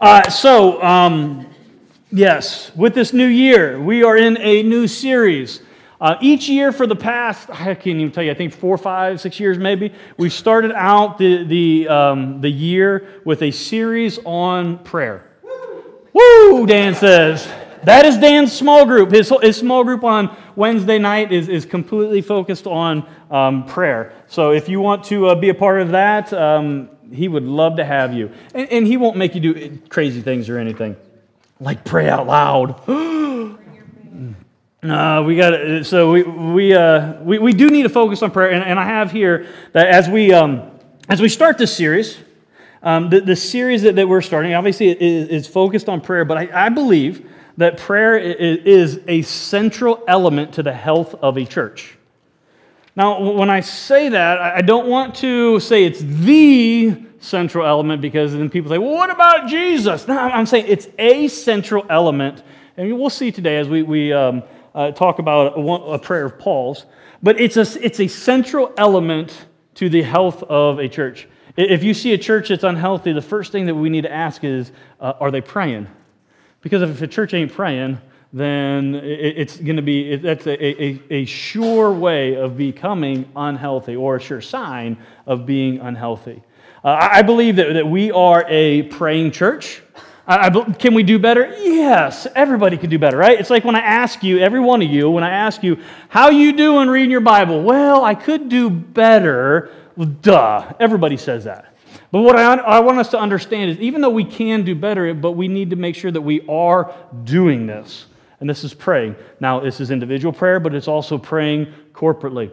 Uh, so, um, yes, with this new year, we are in a new series. Uh, each year for the past, I can't even tell you, I think four, five, six years maybe, we've started out the, the, um, the year with a series on prayer. Woo, Dan says. That is Dan's small group. His, his small group on Wednesday night is, is completely focused on um, prayer. So if you want to uh, be a part of that, um, he would love to have you. And, and he won't make you do crazy things or anything, like pray out loud. Uh, we got so we we, uh, we we do need to focus on prayer, and, and I have here that as we um, as we start this series, um, the, the series that, that we're starting obviously is, is focused on prayer, but I, I believe that prayer is, is a central element to the health of a church. Now, when I say that, I don't want to say it's the central element because then people say, well, what about Jesus? No, I'm saying it's a central element. And we'll see today as we, we um, uh, talk about a, a, prayer of Paul's. But it's a, it's a central element to the health of a church. If you see a church that's unhealthy, the first thing that we need to ask is, uh, are they praying? Because if a church ain't praying, then it's going to be, that's a, a, a sure way of becoming unhealthy or a sure sign of being unhealthy. Uh, I believe that, that we are a praying church. I, I, can we do better? Yes, everybody can do better, right? It's like when I ask you, every one of you, when I ask you, how you doing reading your Bible? Well, I could do better. Well, duh, everybody says that. But what I, I want us to understand is even though we can do better, but we need to make sure that we are doing this. And this is praying. Now, this is individual prayer, but it's also praying corporately.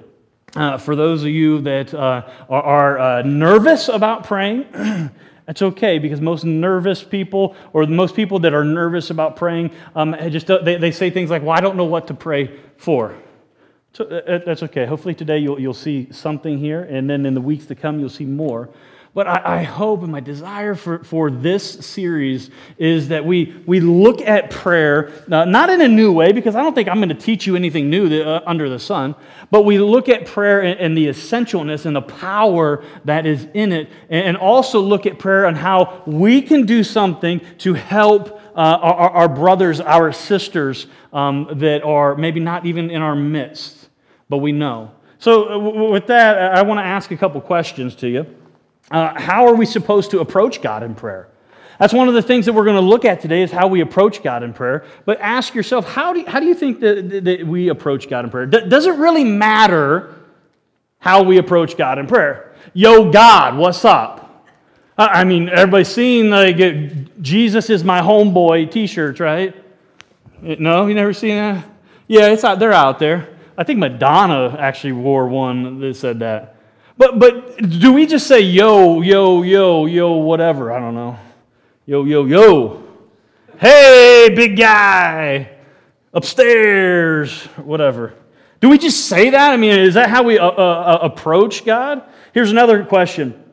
Uh, for those of you that uh, are, are uh, nervous about praying, that's okay because most nervous people, or most people that are nervous about praying, um, just they, they say things like, "Well, I don't know what to pray for." So uh, uh, that's okay. Hopefully today you'll, you'll see something here, and then in the weeks to come you'll see more. But I, I, hope and my desire for, for this series is that we, we look at prayer, uh, not in a new way, because I don't think I'm going to teach you anything new uh, under the sun, but we look at prayer and, and, the essentialness and the power that is in it, and, and, also look at prayer and how we can do something to help uh, our, our, brothers, our sisters um, that are maybe not even in our midst, but we know. So, uh, with that, I want to ask a couple questions to you. Uh, how are we supposed to approach God in prayer? That's one of the things that we're going to look at today is how we approach God in prayer. But ask yourself, how do you, how do you think that, that we approach God in prayer? D- does it really matter how we approach God in prayer? Yo, God, what's up? I mean, everybody's seen like Jesus is my homeboy t-shirts, right? No, you never seen that? Yeah, it's out. They're out there. I think Madonna actually wore one that said that. But, but do we just say yo, yo, yo, yo, whatever? I don't know. Yo, yo, yo. Hey, big guy. Upstairs, whatever. Do we just say that? I mean, is that how we uh, uh, uh, approach God? Here's another question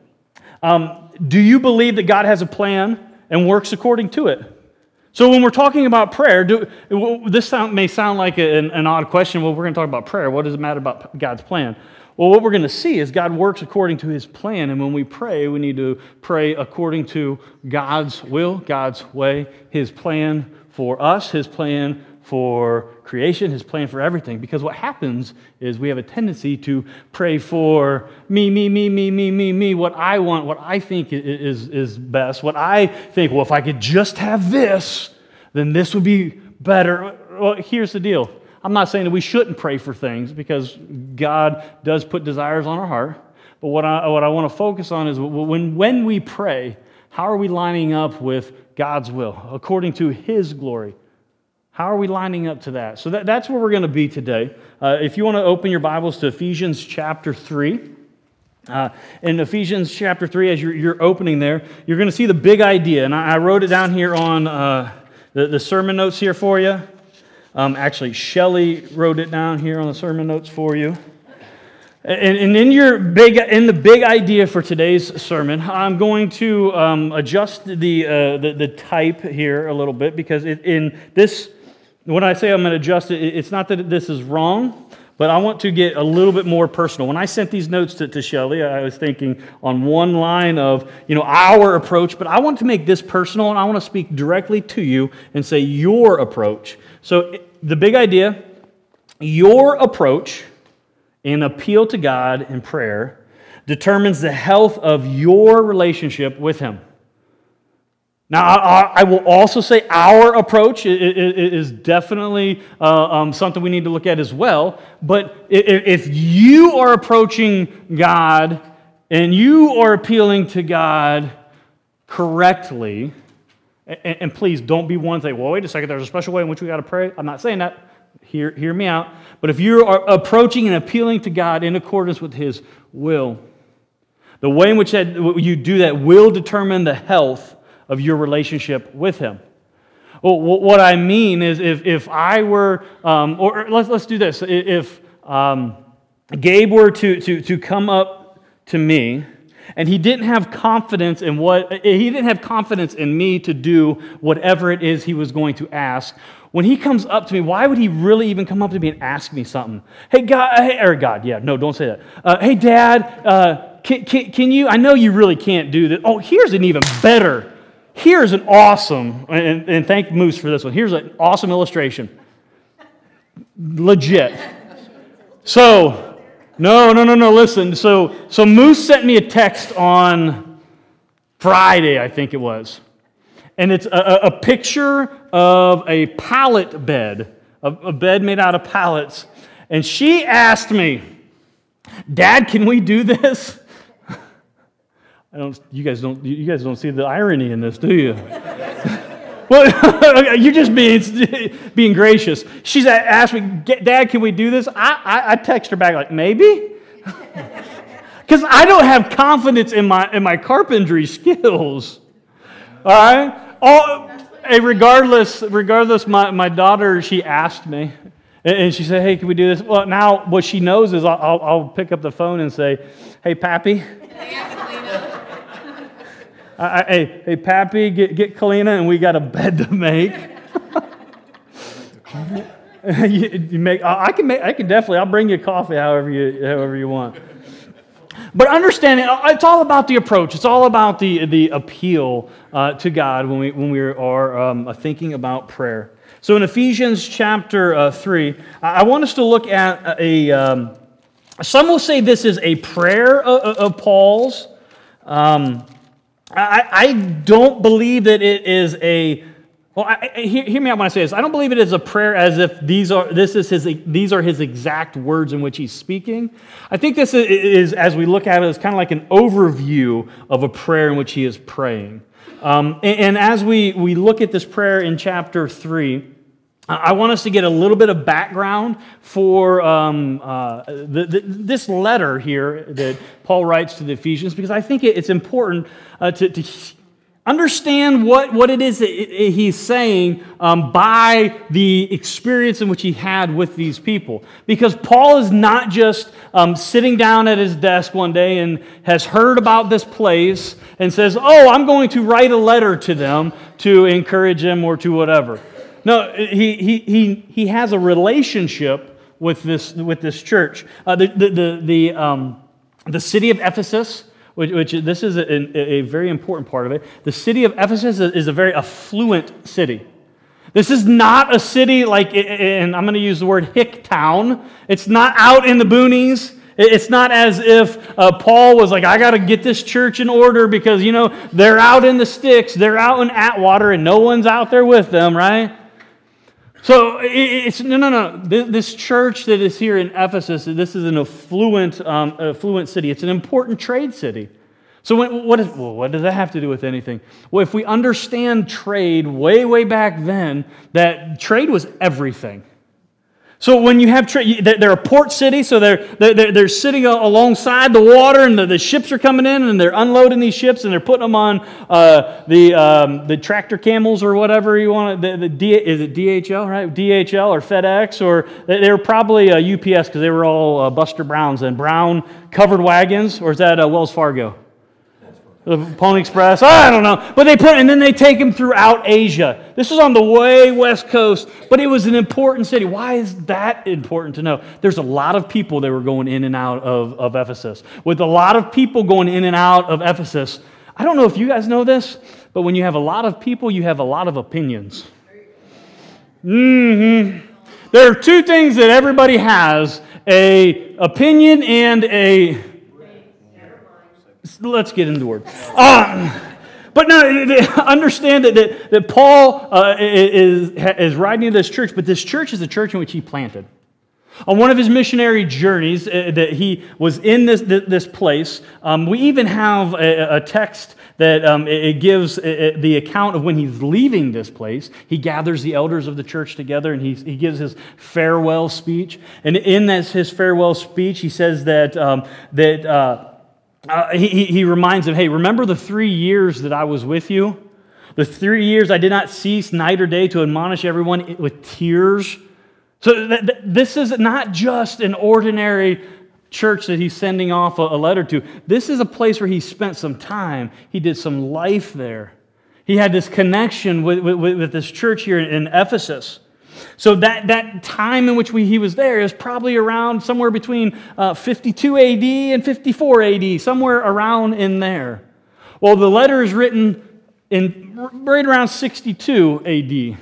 um, Do you believe that God has a plan and works according to it? So, when we're talking about prayer, do, this sound, may sound like an, an odd question. Well, we're going to talk about prayer. What does it matter about God's plan? Well, what we're going to see is God works according to his plan. And when we pray, we need to pray according to God's will, God's way, his plan for us, his plan for creation, his plan for everything. Because what happens is we have a tendency to pray for me, me, me, me, me, me, me, what I want, what I think is, is best, what I think, well, if I could just have this, then this would be better. Well, here's the deal I'm not saying that we shouldn't pray for things because God does put desires on our heart. But what I, what I want to focus on is when, when we pray, how are we lining up with God's will according to His glory? How are we lining up to that? So that, that's where we're going to be today. Uh, if you want to open your Bibles to Ephesians chapter 3. Uh, in Ephesians chapter 3, as you're, you're, opening there, you're going to see the big idea. And I, I wrote it down here on uh, the, the sermon notes here for you. Um, actually, Shelley wrote it down here on the sermon notes for you. And, and, in your big, in the big idea for today's sermon, I'm going to um, adjust the, uh, the, the type here a little bit because it, in this, when I say I'm going to adjust it, it's not that this is wrong, but I want to get a little bit more personal. When I sent these notes to, to Shelly, I was thinking on one line of, you know, our approach, but I want to make this personal and I want to speak directly to you and say your approach. So the big idea, your approach in appeal to God in prayer determines the health of your relationship with Him. Now, I, will also say our approach is definitely uh, um, something we need to look at as well. But if you are approaching God and you are appealing to God correctly, and, please don't be one thing, well, wait a second, there's a special way in which we got to pray. I'm not saying that. Hear, hear me out. But if you are approaching and appealing to God in accordance with His will, the way in which that, you do that will determine the health of your relationship with Him. Well, what I mean is, if, if I were, um, or let's, let's do this. If um, Gabe were to, to, to come up to me and he didn't have confidence in what, he didn't have confidence in me to do whatever it is he was going to ask, when he comes up to me, why would he really even come up to me and ask me something? Hey, God, hey, or God, yeah, no, don't say that. Uh, hey, Dad, uh, can, can, can you, I know you really can't do this. Oh, here's an even better Here's an awesome, and, and thank Moose for this one. Here's an awesome illustration. Legit. So, no, no, no, no, listen. So, so Moose sent me a text on Friday, I think it was. And it's a, a picture of a pallet bed, a, a bed made out of pallets. And she asked me, Dad, can we do this? I don't, you guys don't, you guys don't see the irony in this, do you? well, you're just being, being gracious. She's asked me, Dad, can we do this? I, I, I text her back like, maybe? Because I don't have confidence in my, in my carpentry skills. All right? All, hey, regardless, regardless, my, my daughter, she asked me, and she said, hey, can we do this? Well, now what she knows is I'll, I'll pick up the phone and say, hey, Pappy. I, hey, hey, Pappy, get, get Kalina, and we got a bed to make. you, you, make I can make I can definitely I'll bring you coffee however you however you want. But understanding uh, it's all about the approach. It's all about the the appeal uh, to God when we when we are um, thinking about prayer. So in Ephesians chapter uh, three, I want us to look at a. Um, some will say this is a prayer of, of Paul's. Um, I, I don't believe that it is a well, I, I, hear, hear, me out when I say this. I don't believe it is a prayer as if these are, this is his, these are his exact words in which he's speaking. I think this is, as we look at it, is kind of like an overview of a prayer in which he is praying. Um, and, and, as we, we look at this prayer in chapter 3, I want us to get a little bit of background for um, uh, the, the, this letter here that Paul writes to the Ephesians because I think it's important uh, to, to, understand what, what it is that he's saying um, by the experience in which he had with these people. Because Paul is not just um, sitting down at his desk one day and has heard about this place and says, Oh, I'm going to write a letter to them to encourage them or to whatever. No, he, he, he, he has a relationship with this, with this church. Uh, the, the, the, the, um, the city of Ephesus, which, which this is a, a, very important part of it, the city of Ephesus is a very affluent city. This is not a city like, and I'm going to use the word hick town. It's not out in the boonies. It's not as if uh, Paul was like, I got to get this church in order because, you know, they're out in the sticks, they're out in Atwater, and no one's out there with them, right? So it's no, no, no. This church that is here in Ephesus, this is an affluent, um, affluent city. It's an important trade city. So what, is, well, what does that have to do with anything? Well, if we understand trade way, way back then, that trade was everything. So when you have, they're a port city, so they're, they're, they're sitting alongside the water, and the, the ships are coming in, and they're unloading these ships, and they're putting them on uh, the, um, the tractor camels or whatever you want. The, the D, is it DHL, right? DHL or FedEx, or they were probably uh, UPS because they were all uh, Buster Browns and brown covered wagons, or is that uh, Wells Fargo? The Pony Express. I don't know. But they put, and then they take him throughout Asia. This is on the way west coast, but it was an important city. Why is that important to know? There's a lot of people that were going in and out of, of Ephesus. With a lot of people going in and out of Ephesus, I don't know if you guys know this, but when you have a lot of people, you have a lot of opinions. Mm-hmm. There are two things that everybody has a opinion and a let's get into the word. Uh, but no, understand that, that, that Paul uh, is, is writing to this church, but this church is the church in which he planted. On one of his missionary journeys uh, that he was in this, this place, um, we even have a, a text that um, it gives the account of when he's leaving this place. He gathers the elders of the church together and he, he gives his farewell speech. And in this, his farewell speech, he says that, um, that uh, uh, he, he reminds them, hey, remember the three years that I was with you? The three years I did not cease night or day to admonish everyone with tears. So th- th- this is not just an ordinary church that he's sending off a, a letter to. This is a place where he spent some time. He did some life there. He had this connection with, with, with this church here in, in Ephesus. So that, that time in which we, he was there is probably around somewhere between uh, 52 AD and 54 AD, somewhere around in there. Well, the letter is written in right around 62 AD.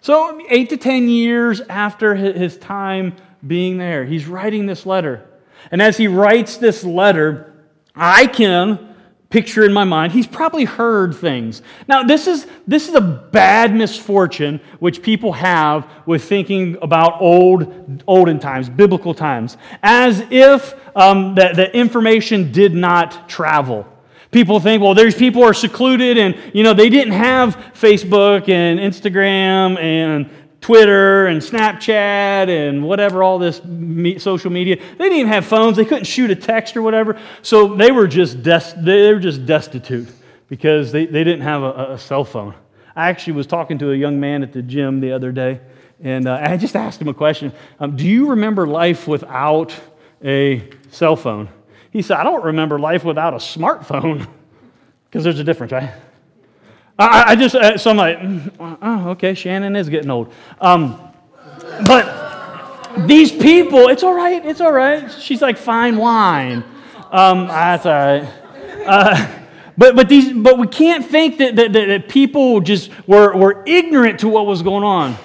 So eight to 10 years after his time being there, he's writing this letter. And as he writes this letter, I can picture in my mind, he's probably heard things. Now, this is, this is a bad misfortune which people have with thinking about old, olden times, biblical times, as if um, the, the information did not travel. People think, well, there's people are secluded and, you know, they didn't have Facebook and Instagram and Twitter and Snapchat and whatever, all this me, social media. They didn't even have phones. They couldn't shoot a text or whatever. So they were just, des- they were just destitute because they, they didn't have a, a, cell phone. I actually was talking to a young man at the gym the other day, and uh, I just asked him a question um, Do you remember life without a cell phone? He said, I don't remember life without a smartphone because there's a difference, right? I, I just, uh, so I'm like, oh, okay, Shannon is getting old. Um, but these people, it's all right, it's all right. She's like fine wine. Um, that's all right. Uh, but, but, these, but we can't think that, that, that people just were, were ignorant to what was going on.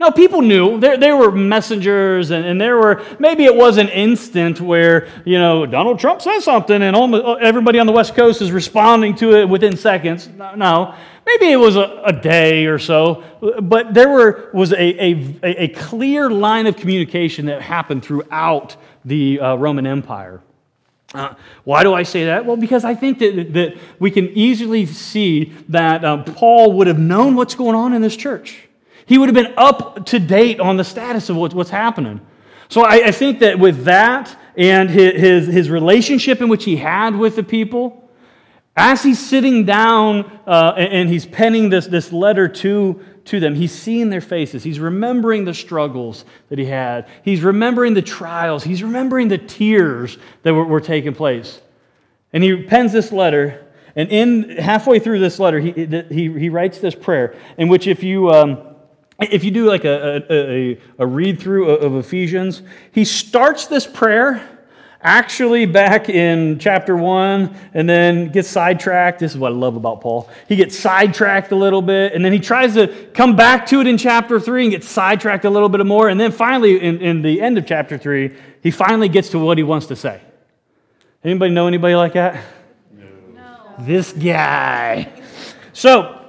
No, people knew. There, there were messengers, and, and there were, maybe it was an instant where, you know, Donald Trump says something, and almost everybody on the West Coast is responding to it within seconds. No, maybe it was a, a day or so, but there were, was a, a, a clear line of communication that happened throughout the uh, Roman Empire. Uh, why do I say that? Well, because I think that, that we can easily see that uh, Paul would have known what's going on in this church. He would have been up to date on the status of what's happening. So I, I think that with that and his, his relationship in which he had with the people, as he's sitting down uh, and he's penning this, this letter to, to them, he's seeing their faces. He's remembering the struggles that he had. He's remembering the trials. He's remembering the tears that were, were taking place. And he pens this letter. And in halfway through this letter, he, he, he writes this prayer, in which if you, um, if you do like a, a, a read through of Ephesians, he starts this prayer actually back in chapter one and then gets sidetracked. This is what I love about Paul. He gets sidetracked a little bit and then he tries to come back to it in chapter three and gets sidetracked a little bit more. And then finally, in, in the end of chapter three, he finally gets to what he wants to say. Anybody know anybody like that? No. This guy. So,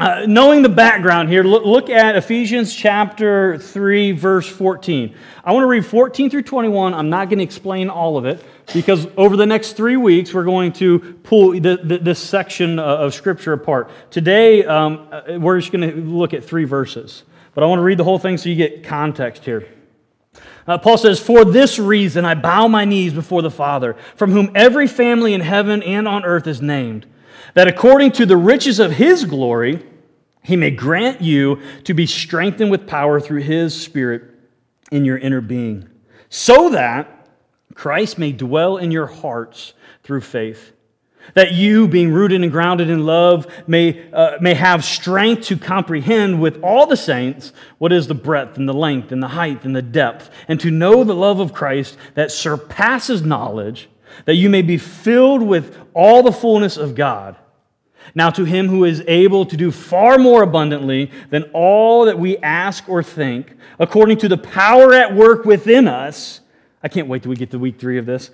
uh, knowing the background here, look, look, at Ephesians chapter 3, verse 14. I want to read 14 through 21. I'm not going to explain all of it because over the next three weeks, we're going to pull the, the, this section uh, of Scripture apart. Today, um, uh, we're just going to look at three verses. But I want to read the whole thing so you get context here. Uh, Paul says, For this reason I bow my knees before the Father, from whom every family in heaven and on earth is named, that according to the riches of his glory, he may grant you to be strengthened with power through his Spirit in your inner being, so that Christ may dwell in your hearts through faith. that you, being rooted and grounded in love, may, uh, may have strength to comprehend with all the saints what is the breadth and the length and the height and the depth, and to know the love of Christ that surpasses knowledge, that you may be filled with all the fullness of God. Now, to him who is able to do far more abundantly than all that we ask or think, according to the power at work within us, I can't wait till we get to week three of this.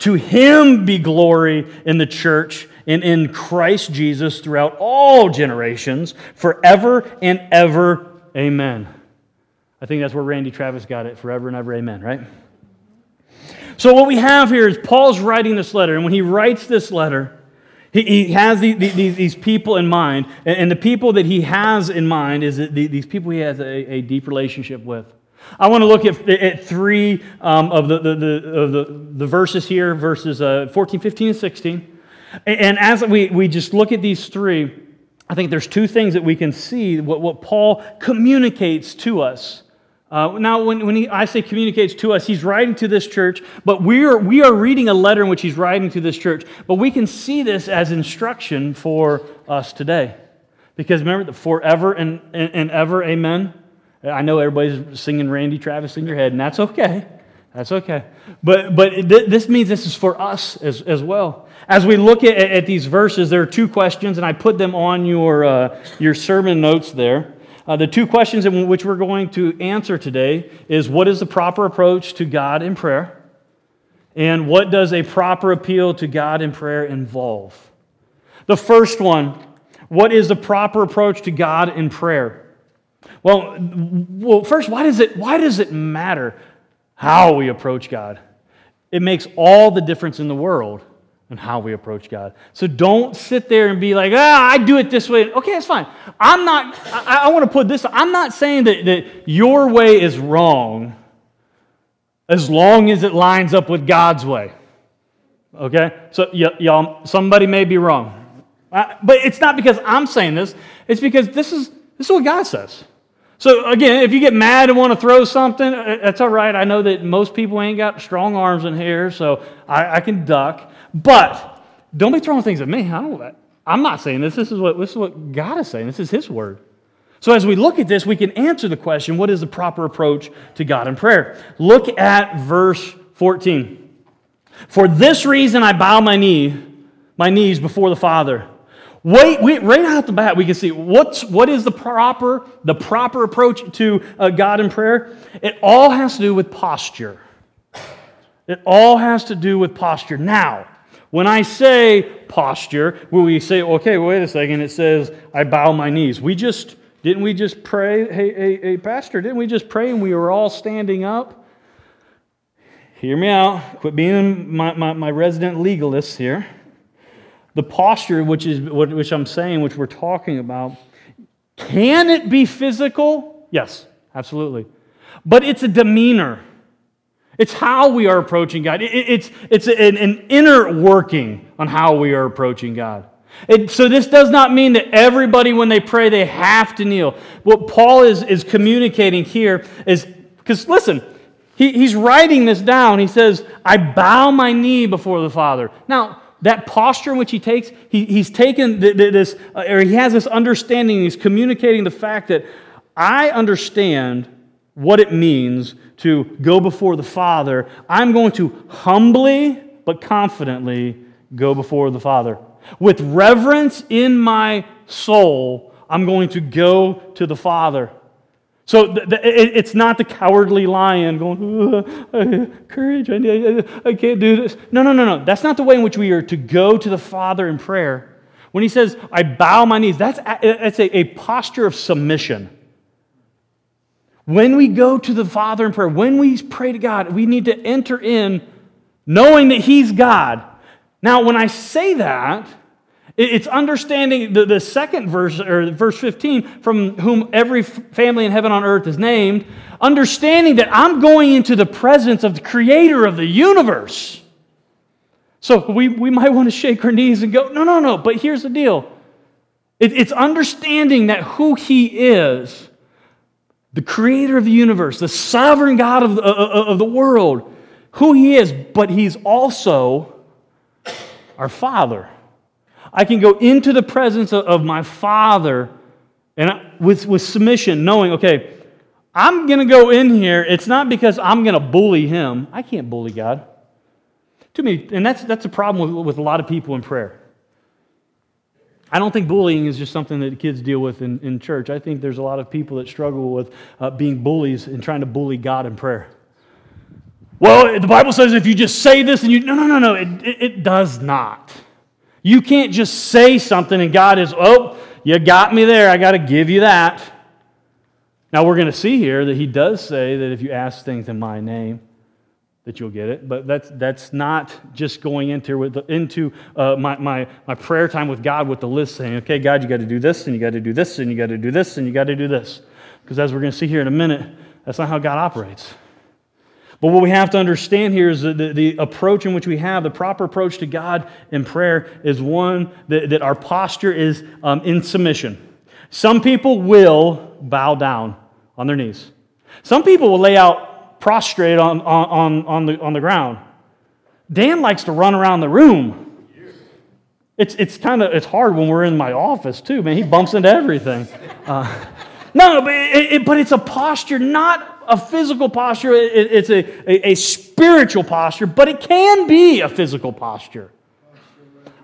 To him be glory in the church and in Christ Jesus throughout all generations, forever and ever. Amen. I think that's where Randy Travis got it forever and ever. Amen, right? So, what we have here is Paul's writing this letter, and when he writes this letter, he, he has these, these, these, people in mind, and, the people that he has in mind is these people he has a, a deep relationship with. I want to look at, at three um, of, the, the, the, of the, the verses here, verses uh, 14, 15, and 16. And as we, we just look at these three, I think there's two things that we can see what, what Paul communicates to us. Uh, now, when, when he, I say communicates to us, he's writing to this church, but we are, we are reading a letter in which he's writing to this church. But we can see this as instruction for us today. Because remember, the forever and, and, and ever, amen. I know everybody's singing Randy Travis in your head, and that's okay. That's okay. But, but th- this means this is for us as, as well. As we look at, at these verses, there are two questions, and I put them on your, uh, your sermon notes there. Uh, the two questions in which we're going to answer today is what is the proper approach to God in prayer? And what does a proper appeal to God in prayer involve? The first one, what is the proper approach to God in prayer? Well, well, first, why does it why does it matter how we approach God? It makes all the difference in the world in how we approach God. So don't sit there and be like, ah, I do it this way. Okay, that's fine. I'm not, I, I want to put this, I'm not saying that, that your way is wrong as long as it lines up with God's way. Okay? So, y- y'all, somebody may be wrong. I, but it's not because I'm saying this, it's because this is, this is what God says. So, again, if you get mad and want to throw something, uh, that's all right. I know that most people ain't got strong arms in here, so I, I can duck. But don't be throwing things at me. I don't, I'm not saying this. This is, what, this is what God is saying. This is His word. So, as we look at this, we can answer the question what is the proper approach to God in prayer? Look at verse 14. For this reason I bow my knee, my knees before the Father Wait, wait, right out the bat, we can see what's, what is the proper, the proper approach to uh, God in prayer. It all has to do with posture. It all has to do with posture. Now, when I say posture, when we say, okay, wait a second, it says, I bow my knees. We just, didn't we just pray? Hey, hey, hey, Pastor, didn't we just pray and we were all standing up? Hear me out. Quit being my, my, my resident legalist here. The posture, which is which I'm saying, which we're talking about, can it be physical? Yes, absolutely. But it's a demeanor. It's how we are approaching God. It's, it's an, an inner working on how we are approaching God. It, so this does not mean that everybody, when they pray, they have to kneel. What Paul is, is communicating here is, because listen, he, he's writing this down. He says, I bow my knee before the Father. Now, that posture in which he takes, he, he's taken this, uh, or he has this understanding, he's communicating the fact that I understand what it means to go before the Father. I'm going to humbly but confidently go before the Father. With reverence in my soul, I'm going to go to the Father. So th- th- it's not the cowardly lion going, courage, I, I, can't do this. No, no, no, no. That's not the way in which we are to go to the Father in prayer. When he says, I bow my knees, that's, that's a, a posture of submission. When we go to the Father in prayer, when we pray to God, we need to enter in knowing that He's God. Now, when I say that, it's understanding the, the second verse, or verse 15, from whom every family in heaven on earth is named, understanding that I'm going into the presence of the creator of the universe. So we, we might want to shake our knees and go, no, no, no, but here's the deal. It, it's understanding that who he is, the creator of the universe, the sovereign God of the, of the world, who he is, but he's also our Father. I can go into the presence of, of my Father and I, with, with submission, knowing, okay, I'm going to go in here. It's not because I'm going to bully him. I can't bully God. Too many, and that's, that's a problem with, with a lot of people in prayer. I don't think bullying is just something that kids deal with in, in church. I think there's a lot of people that struggle with uh, being bullies and trying to bully God in prayer. Well, the Bible says if you just say this and you, no, no, no, no, it, it, it does not. You can't just say something and God is, oh, you got me there. I got to give you that. Now, we're going to see here that he does say that if you ask things in my name, that you'll get it. But that's, that's not just going into, with into uh, my, my, my prayer time with God with the list saying, okay, God, you got to do this, and you got to do this, and you got to do this, and you got to do this. Because as we're going to see here in a minute, that's not how God operates. But what we have to understand here is that the, the, approach in which we have, the proper approach to God in prayer, is one that, that our posture is um, in submission. Some people will bow down on their knees. Some people will lay out prostrate on, on, on, the, on the ground. Dan likes to run around the room. It's, it's kind of it's hard when we're in my office too, man. He bumps into everything. Uh, no, but, it, it, but it's a posture, not a physical posture. It, it's a, a, a, spiritual posture, but it can be a physical posture.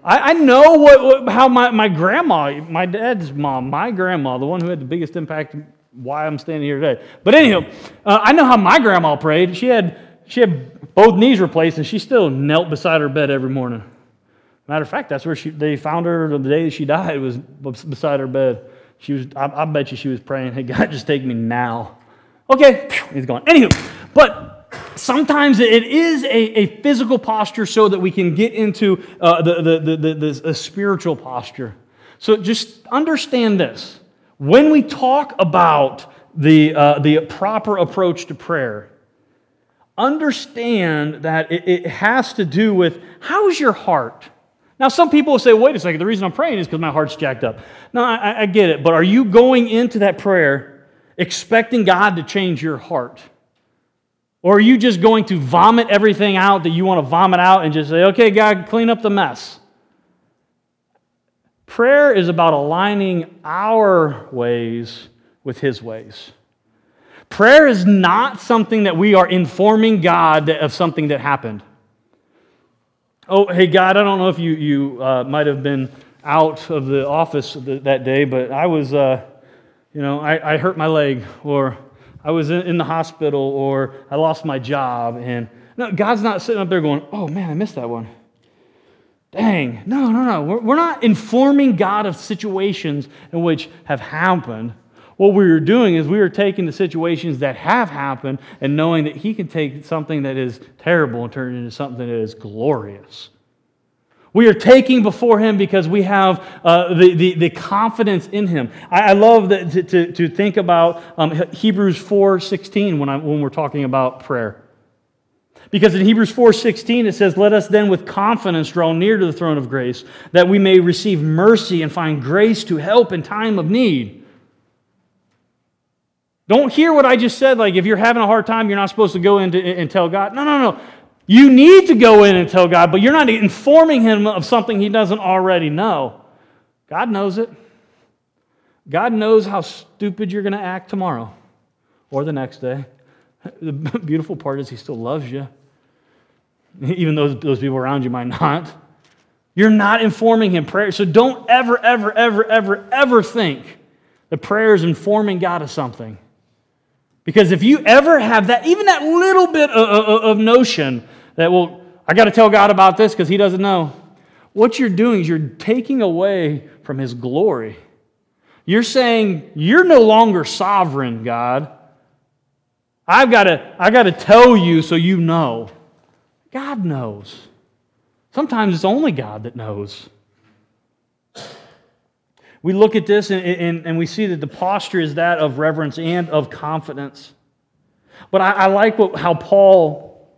I, I know what, what, how my, my grandma, my dad's mom, my grandma, the one who had the biggest impact why I'm standing here today. But anyhow, uh, I know how my grandma prayed. She had, she had both knees replaced, and she still knelt beside her bed every morning. Matter of fact, that's where she, they found her the day that she died was beside her bed. She was, I, I bet you she was praying, hey, God, just take me now. Okay, he's gone. Anywho, but sometimes it is a, a physical posture so that we can get into uh, the, the, the, the, spiritual posture. So just understand this when we talk about the, uh, the proper approach to prayer, understand that it, it has to do with how's your heart? Now, some people will say, wait a second, the reason I'm praying is because my heart's jacked up. No, I, I get it, but are you going into that prayer expecting God to change your heart? Or are you just going to vomit everything out that you want to vomit out and just say, okay, God, clean up the mess? Prayer is about aligning our ways with His ways. Prayer is not something that we are informing God of something that happened. Oh, hey, God, I don't know if you, you uh, might have been out of the office that day, but I was, uh, you know, I, I, hurt my leg, or I was in, in the hospital, or I lost my job. And no, God's not sitting up there going, oh, man, I missed that one. Dang, no, no, no. We're, we're not informing God of situations in which have happened. What we were doing is we were taking the situations that have happened and knowing that He can take something that is terrible and turn it into something that is glorious. We are taking before Him because we have uh, the, the, the, confidence in Him. I, I love that, to, to, to think about um, Hebrews 4 16 when, I, when we're talking about prayer. Because in Hebrews 4:16 it says, "Let us then with confidence draw near to the throne of grace, that we may receive mercy and find grace to help in time of need." Don't hear what I just said like if you're having a hard time, you're not supposed to go in and tell God. No, no, no. You need to go in and tell God, but you're not informing him of something he doesn't already know. God knows it. God knows how stupid you're going to act tomorrow or the next day. The beautiful part is he still loves you even though those people around you might not. You're not informing him prayer. So don't ever, ever, ever, ever, ever think that prayer is informing God of something. Because if you ever have that, even that little bit of, of, of notion that, well, I got to tell God about this because he doesn't know, what you're doing is you're taking away from his glory. You're saying, You're no longer sovereign, God. I've got to, I've got to tell you so you know. God knows. Sometimes it's only God that knows. We look at this and, and, and, we see that the posture is that of reverence and of confidence. But I, I like what, how Paul,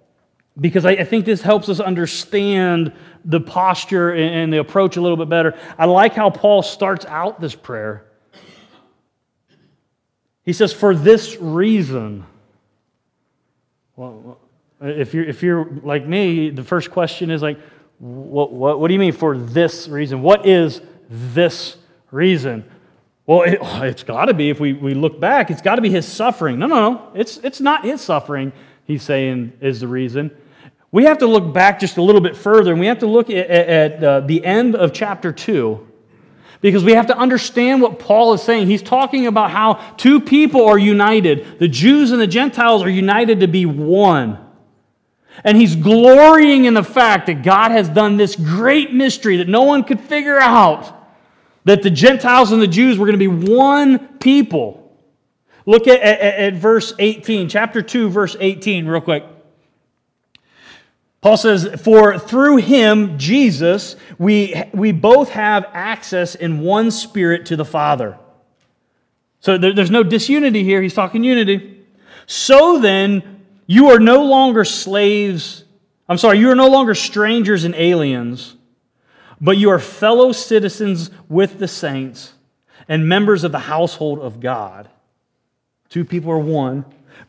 because I, I, think this helps us understand the posture and, and the approach a little bit better. I like how Paul starts out this prayer. He says, For this reason. Well, if you're, if you're like me, the first question is like, what, what, what do you mean for this reason? What is this reason? Well, it, has got to be, if we, we look back, it's got to be his suffering. No, no, no. It's, it's not his suffering, he's saying, is the reason. We have to look back just a little bit further, and we have to look at, at uh, the end of chapter 2 because we have to understand what Paul is saying. He's talking about how two people are united. The Jews and the Gentiles are united to be one. And he's glorying in the fact that God has done this great mystery that no one could figure out that the Gentiles and the Jews were going to be one people. Look at, at, at verse 18, chapter 2, verse 18, real quick. Paul says, For through him, Jesus, we, we both have access in one spirit to the Father. So there, there's no disunity here. He's talking unity. So then, you are no longer slaves. I'm sorry, you are no longer strangers and aliens, but you are fellow citizens with the saints and members of the household of God. Two people are one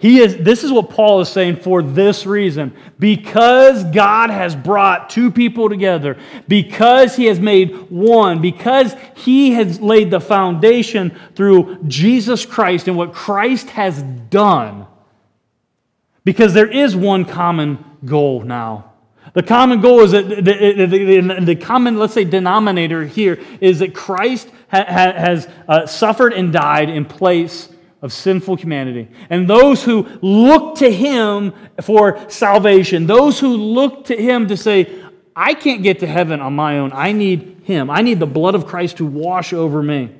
He is, this is what Paul is saying for this reason. Because God has brought two people together, because he has made one, because he has laid the foundation through Jesus Christ and what Christ has done, because there is one common goal now. The common goal is that the, the, the, the common, let's say, denominator here is that Christ ha, ha, has uh, suffered and died in place of sinful humanity. And those who look to him for salvation, those who look to him to say, I can't get to heaven on my own. I need him. I need the blood of Christ to wash over me.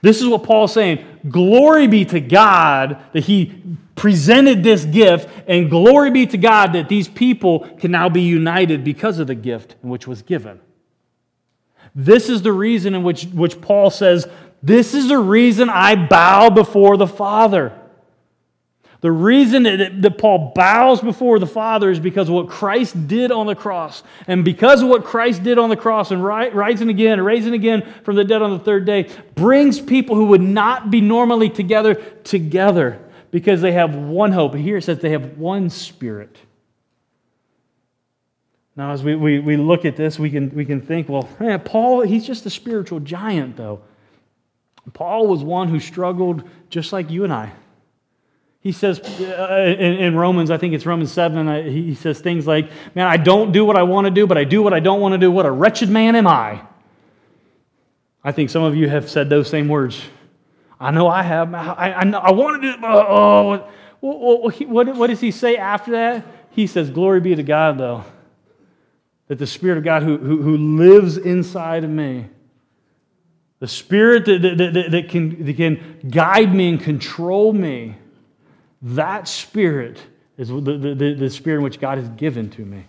This is what Paul's saying. Glory be to God that he presented this gift, and glory be to God that these people can now be united because of the gift which was given. This is the reason in which, which Paul says this is the reason I bow before the Father. The reason that, Paul bows before the Father is because of what Christ did on the cross. And because of what Christ did on the cross and rising again and raising again from the dead on the third day, brings people who would not be normally together together because they have one hope. Here it says they have one spirit. Now, as we, we, we look at this, we can, we can think, well, man, Paul, he's just a spiritual giant, though. Paul was one who struggled just like you and I. He says uh, in, Romans, I think it's Romans 7, uh, he says things like, Man, I don't do what I want to do, but I do what I don't want to do. What a wretched man am I. I think some of you have said those same words. I know I have. I, I, I want to do it, oh. What, what, what does he say after that? He says, Glory be to God, though, that the Spirit of God who, who, who lives inside of me the Spirit that, that, that, that, can, that can guide me and control me, that Spirit is the, the, the Spirit in which God has given to me.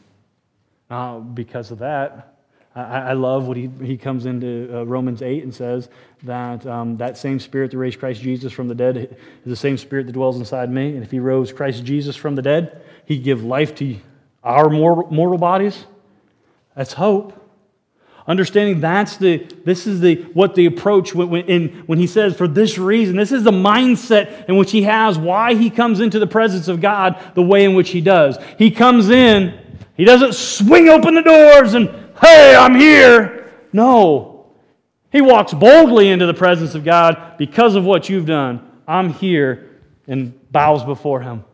Uh, because of that, I, I, love what he, he comes into uh, Romans 8 and says that um, that same Spirit that raised Christ Jesus from the dead is the same Spirit that dwells inside me. And if he rose Christ Jesus from the dead, he'd give life to our mortal, mortal bodies. That's hope. Understanding that's the, this is the, what the approach when, when, when he says, for this reason, this is the mindset in which he has, why he comes into the presence of God the way in which he does. He comes in, he doesn't swing open the doors and, hey, I'm here. No. He walks boldly into the presence of God because of what you've done. I'm here and bows before him.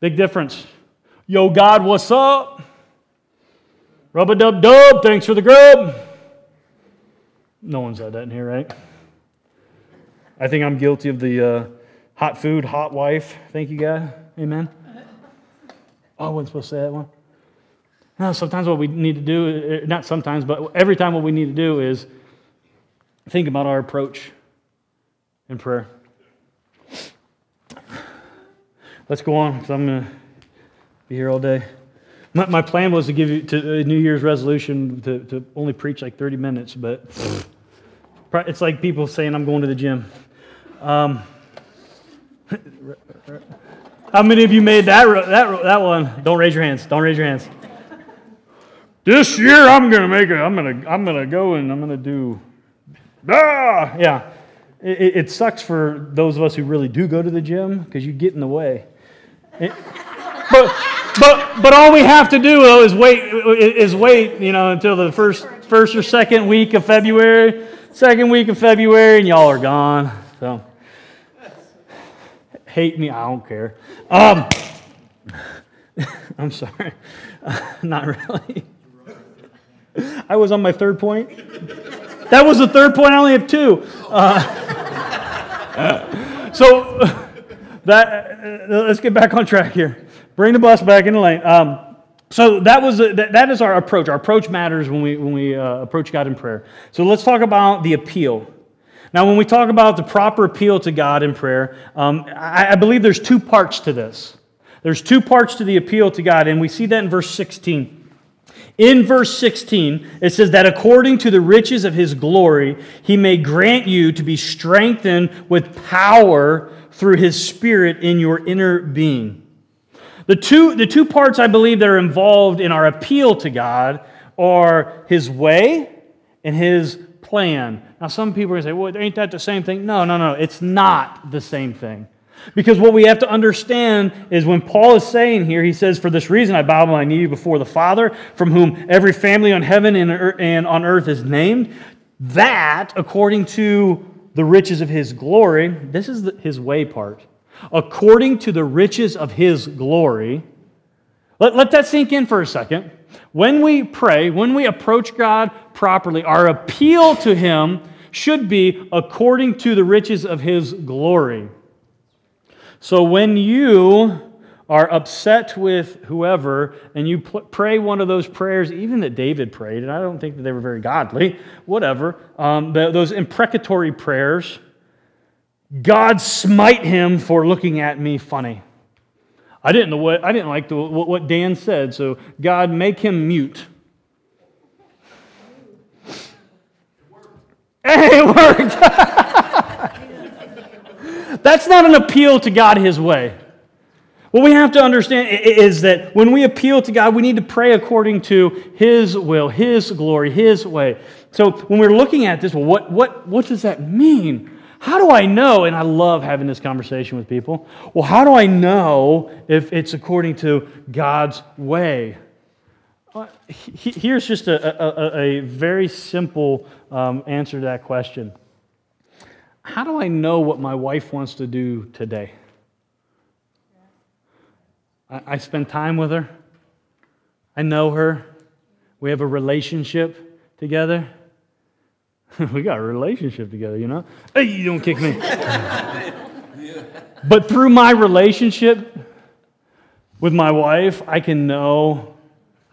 Big difference. Yo, God, what's up? Rub a dub dub, thanks for the grub. No one said that in here, right? I think I'm guilty of the uh, hot food, hot wife. Thank you, God. Amen. Oh, I wasn't supposed to say that one. No, sometimes what we need to do, uh, not sometimes, but every time what we need to do is think about our approach in prayer. Let's go on because I'm going to be here all day. My, my plan was to give you to a New Year's resolution to, to only preach like 30 minutes, but It's like people saying, I'm going to the gym. Um, how many of you made that, that, that one? Don't raise your hands. Don't raise your hands. This year I'm gonna make it. I'm gonna I'm gonna go and I'm gonna do. Ah, yeah. It, it sucks for those of us who really do go to the gym because you get in the way. It, but but but all we have to do though is wait is wait you know until the first first or second week of February, second week of February, and y'all are gone. So hate me, I don't care. Um, I'm sorry, uh, not really. I was on my third point. That was the third point. I only have two. Uh, so that uh, let's get back on track here. Bring the bus back in the lane. Um, so that was that, that is our approach. Our approach matters when we when we uh, approach God in prayer. So let's talk about the appeal. Now, when we talk about the proper appeal to God in prayer, um, I, I believe there's two parts to this. There's two parts to the appeal to God, and we see that in verse 16. In verse 16, it says that according to the riches of his glory, he may grant you to be strengthened with power through his spirit in your inner being. The two, the two parts I believe that are involved in our appeal to God are his way and his plan. Now, some people are going to say, well, ain't that the same thing? No, no, no, it's not the same thing. Because what we have to understand is when Paul is saying here, he says, For this reason I bow my knee before the Father, from whom every family on heaven and on earth is named. That, according to the riches of his glory, this is his way part. According to the riches of his glory, let, let that sink in for a second. When we pray, when we approach God properly, our appeal to him should be according to the riches of his glory. So when you are upset with whoever and you pray one of those prayers, even that David prayed, and I don't think that they were very godly, whatever, um, those imprecatory prayers, God smite him for looking at me funny. I didn't, know what, I didn't like the, what Dan said, so God, make him mute. Hey, it worked. That's not an appeal to God His way. What we have to understand is that when we appeal to God, we need to pray according to His will, His glory, His way. So when we're looking at this, well, what, what, what does that mean? How do I know? And I love having this conversation with people. Well, how do I know if it's according to God's way? Uh, here's just a, a, a very simple um, answer to that question how do I know what my wife wants to do today? I, I spend time with her. I know her. We have a relationship together. we got a relationship together, you know? Hey, you don't kick me. but through my relationship with my wife, I can know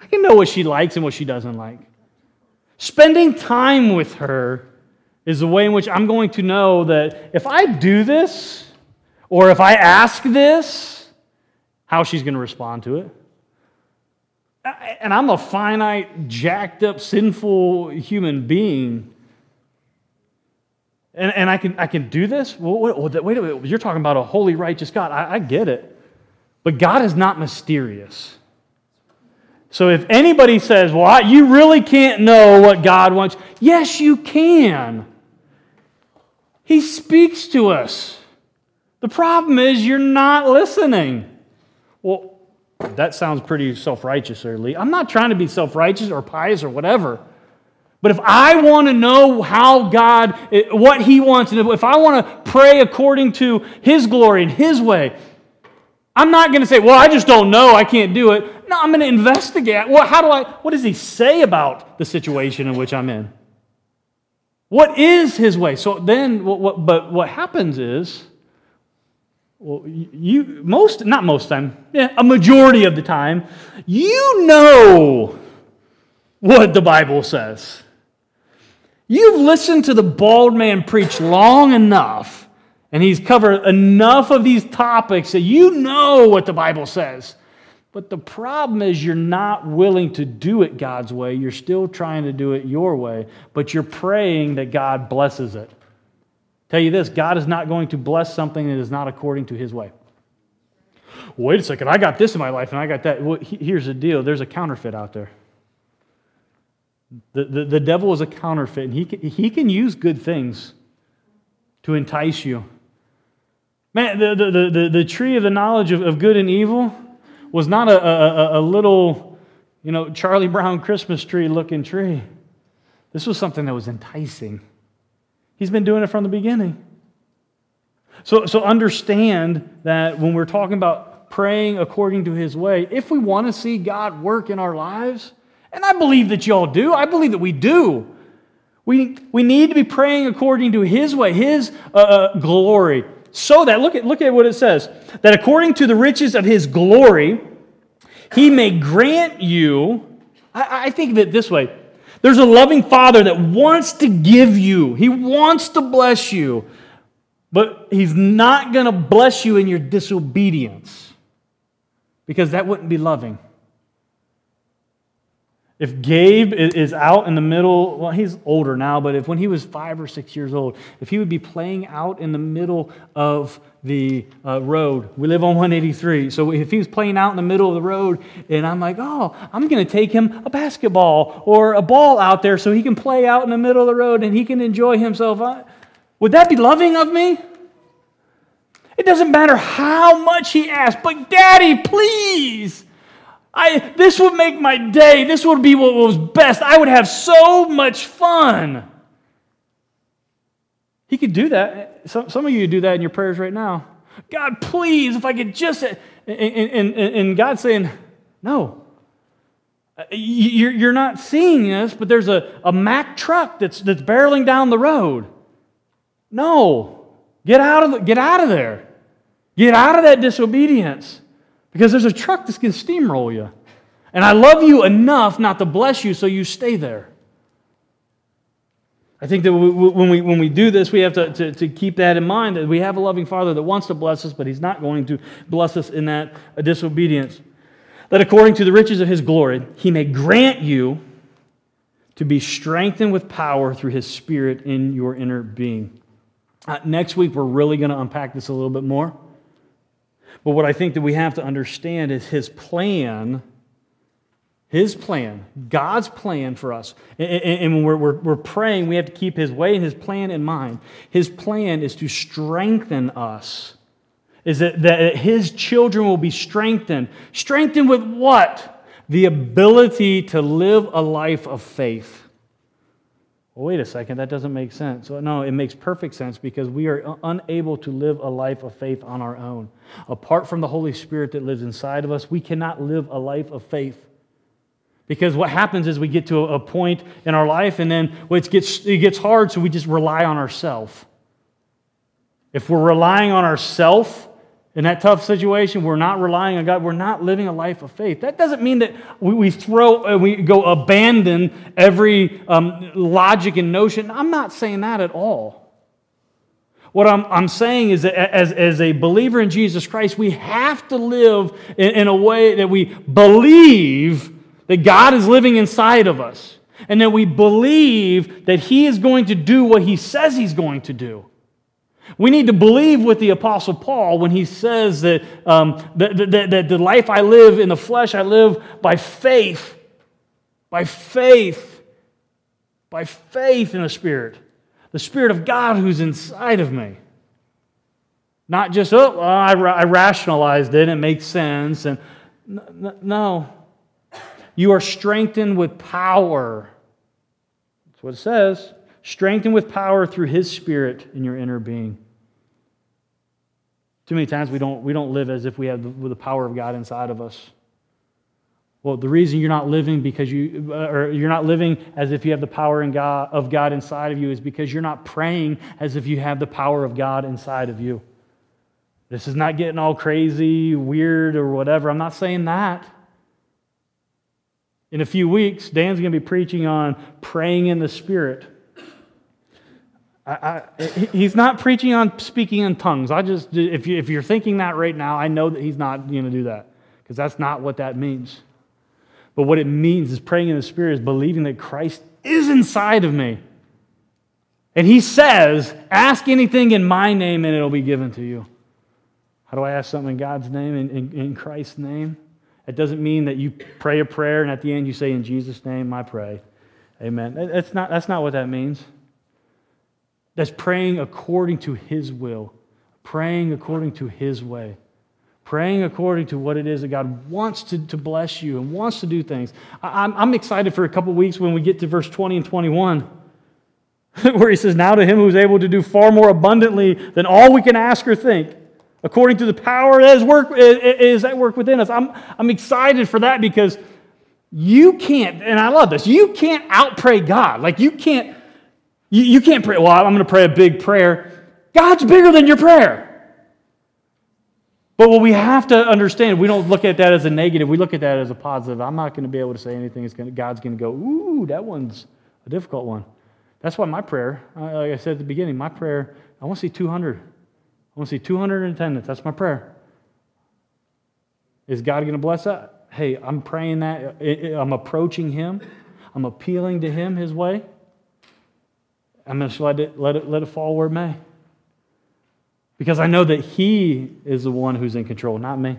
I can know what she likes and what she doesn't like. Spending time with her is the way in which I'm going to know that if I do this, or if I ask this, how she's going to respond to it. And I'm a finite, jacked up, sinful human being. And, and I, can, I can do this? Well, wait, wait a minute. You're talking about a holy, righteous God. I, I get it. But God is not mysterious. So if anybody says, well, you really can't know what God wants, yes, you can. He speaks to us. The problem is you're not listening. Well, that sounds pretty self righteous, Lee. I'm not trying to be self righteous or pious or whatever. But if I want to know how God, eh, what He wants, and if I want to pray according to His glory and His way, I'm not going to say, well, I just don't know, I can't do it. No, I'm going to investigate. Well, how do I, what does He say about the situation in which I'm in? What is his way? So then, what, what, but what happens is, well, you most not most time, yeah, a majority of the time, you know what the Bible says. You've listened to the bald man preach long enough, and he's covered enough of these topics that you know what the Bible says. But the problem is you're not willing to do it God's way. You're still trying to do it your way, but you're praying that God blesses it. Tell you this God is not going to bless something that is not according to his way. Wait a second, I got this in my life and I got that. Well, here's the deal there's a counterfeit out there. The, the, the devil is a counterfeit, and he can, he can use good things to entice you. Man, the, the, the, the tree of the knowledge of, of good and evil was not a, a, a little, you know, Charlie Brown Christmas tree looking tree. This was something that was enticing. He's been doing it from the beginning. So, so understand that when we're talking about praying according to his way, if we want to see God work in our lives, and I believe that y'all do, I believe that we do. We, we need to be praying according to his way, his uh, uh glory, so that, look at, look at what it says, that according to the riches of his glory, he may grant you. I, I think of it this way there's a loving father that wants to give you, he wants to bless you, but he's not going to bless you in your disobedience because that wouldn't be loving. If Gabe is out in the middle, well, he's older now, but if when he was five or six years old, if he would be playing out in the middle of the uh, road, we live on 183. So if he was playing out in the middle of the road, and I'm like, oh, I'm going to take him a basketball or a ball out there so he can play out in the middle of the road and he can enjoy himself, would that be loving of me? It doesn't matter how much he asks, but daddy, please. I, this would make my day. This would be what was best. I would have so much fun. He could do that. Some, some of you do that in your prayers right now. God, please, if I could just. And, and, and God saying, No. Uh, you're, you're not seeing this, but there's a, a Mack truck that's, that's barreling down the road. No. Get out, of the, get out of there. Get out of that disobedience. Because there's a truck that's going to steamroll you. And I love you enough not to bless you, so you stay there. I think that when we, when we do this, we have to, to, to, keep that in mind that we have a loving Father that wants to bless us, but He's not going to bless us in that disobedience. That according to the riches of His glory, He may grant you to be strengthened with power through His Spirit in your inner being. Uh, next week, we're really going to unpack this a little bit more. But what I think that we have to understand is his plan, his plan, God's plan for us. And, when we're, we're, we're praying, we have to keep his way and his plan in mind. His plan is to strengthen us, is that, that his children will be strengthened. Strengthened with what? The ability to live a life of faith. Well, wait a second, that doesn't make sense. So, no, it makes perfect sense because we are unable to live a life of faith on our own. Apart from the Holy Spirit that lives inside of us, we cannot live a life of faith. Because what happens is we get to a point in our life and then it gets, it gets hard, so we just rely on ourselves. If we're relying on ourselves, in that tough situation, we're not relying on God. We're not living a life of faith. That doesn't mean that we, we throw, uh, we go abandon every um, logic and notion. I'm not saying that at all. What I'm, I'm saying is that as, as a believer in Jesus Christ, we have to live in, in a way that we believe that God is living inside of us and that we believe that He is going to do what He says He's going to do. We need to believe with the Apostle Paul when he says that, um, that, that, that the life I live in the flesh, I live by faith. By faith. By faith in the Spirit. The Spirit of God who's inside of me. Not just, oh, I, I rationalized it, it makes sense. And no. You are strengthened with power. That's what it says strengthened with power through his spirit in your inner being. Too many times we don't, we don't live as if we have the, the power of God inside of us. Well, the reason you're not living because you, uh, or you're not living as if you have the power in God, of God inside of you is because you're not praying as if you have the power of God inside of you. This is not getting all crazy, weird, or whatever. I'm not saying that. In a few weeks, Dan's going to be preaching on praying in the Spirit. I, he's not preaching on speaking in tongues. I just, if, you, if you're thinking that right now, I know that he's not going to do that. because that's not what that means. But what it means is praying in the Spirit is believing that Christ is inside of me. And he says, Ask anything in my name and it'll be given to you. How do I ask something in God's name, in, in, in Christ's name? It doesn't mean that you pray a prayer and at the end you say, In Jesus' name I pray. Amen. That's not, that's not what that means. That's praying according to His will, praying according to His way, praying according to what it is that God wants to, to bless you and wants to do things. I, I'm, I'm excited for a couple weeks when we get to verse 20 and 21. where he says, Now to him who is able to do far more abundantly than all we can ask or think, according to the power that is, work, is at work within us. I'm, I'm excited for that because you can't, and I love this, you can't outpray God. Like you can't, you, you can't pray, well, I'm going to pray a big prayer. God's bigger than your prayer. But what we have to understand, we don't look at that as a negative, we look at that as a positive. I'm not going to be able to say anything, it's going to, God's going to go, ooh, that one's a difficult one. That's why my prayer, like I said at the beginning, my prayer, I want to see 200. I want to see 200 in attendance. That's my prayer. Is God going to bless that? Hey, I'm praying that. I'm approaching Him. I'm appealing to Him His way. I'm going to let it, let it, let it fall where it may. Because I know that He is the one who's in control, not me.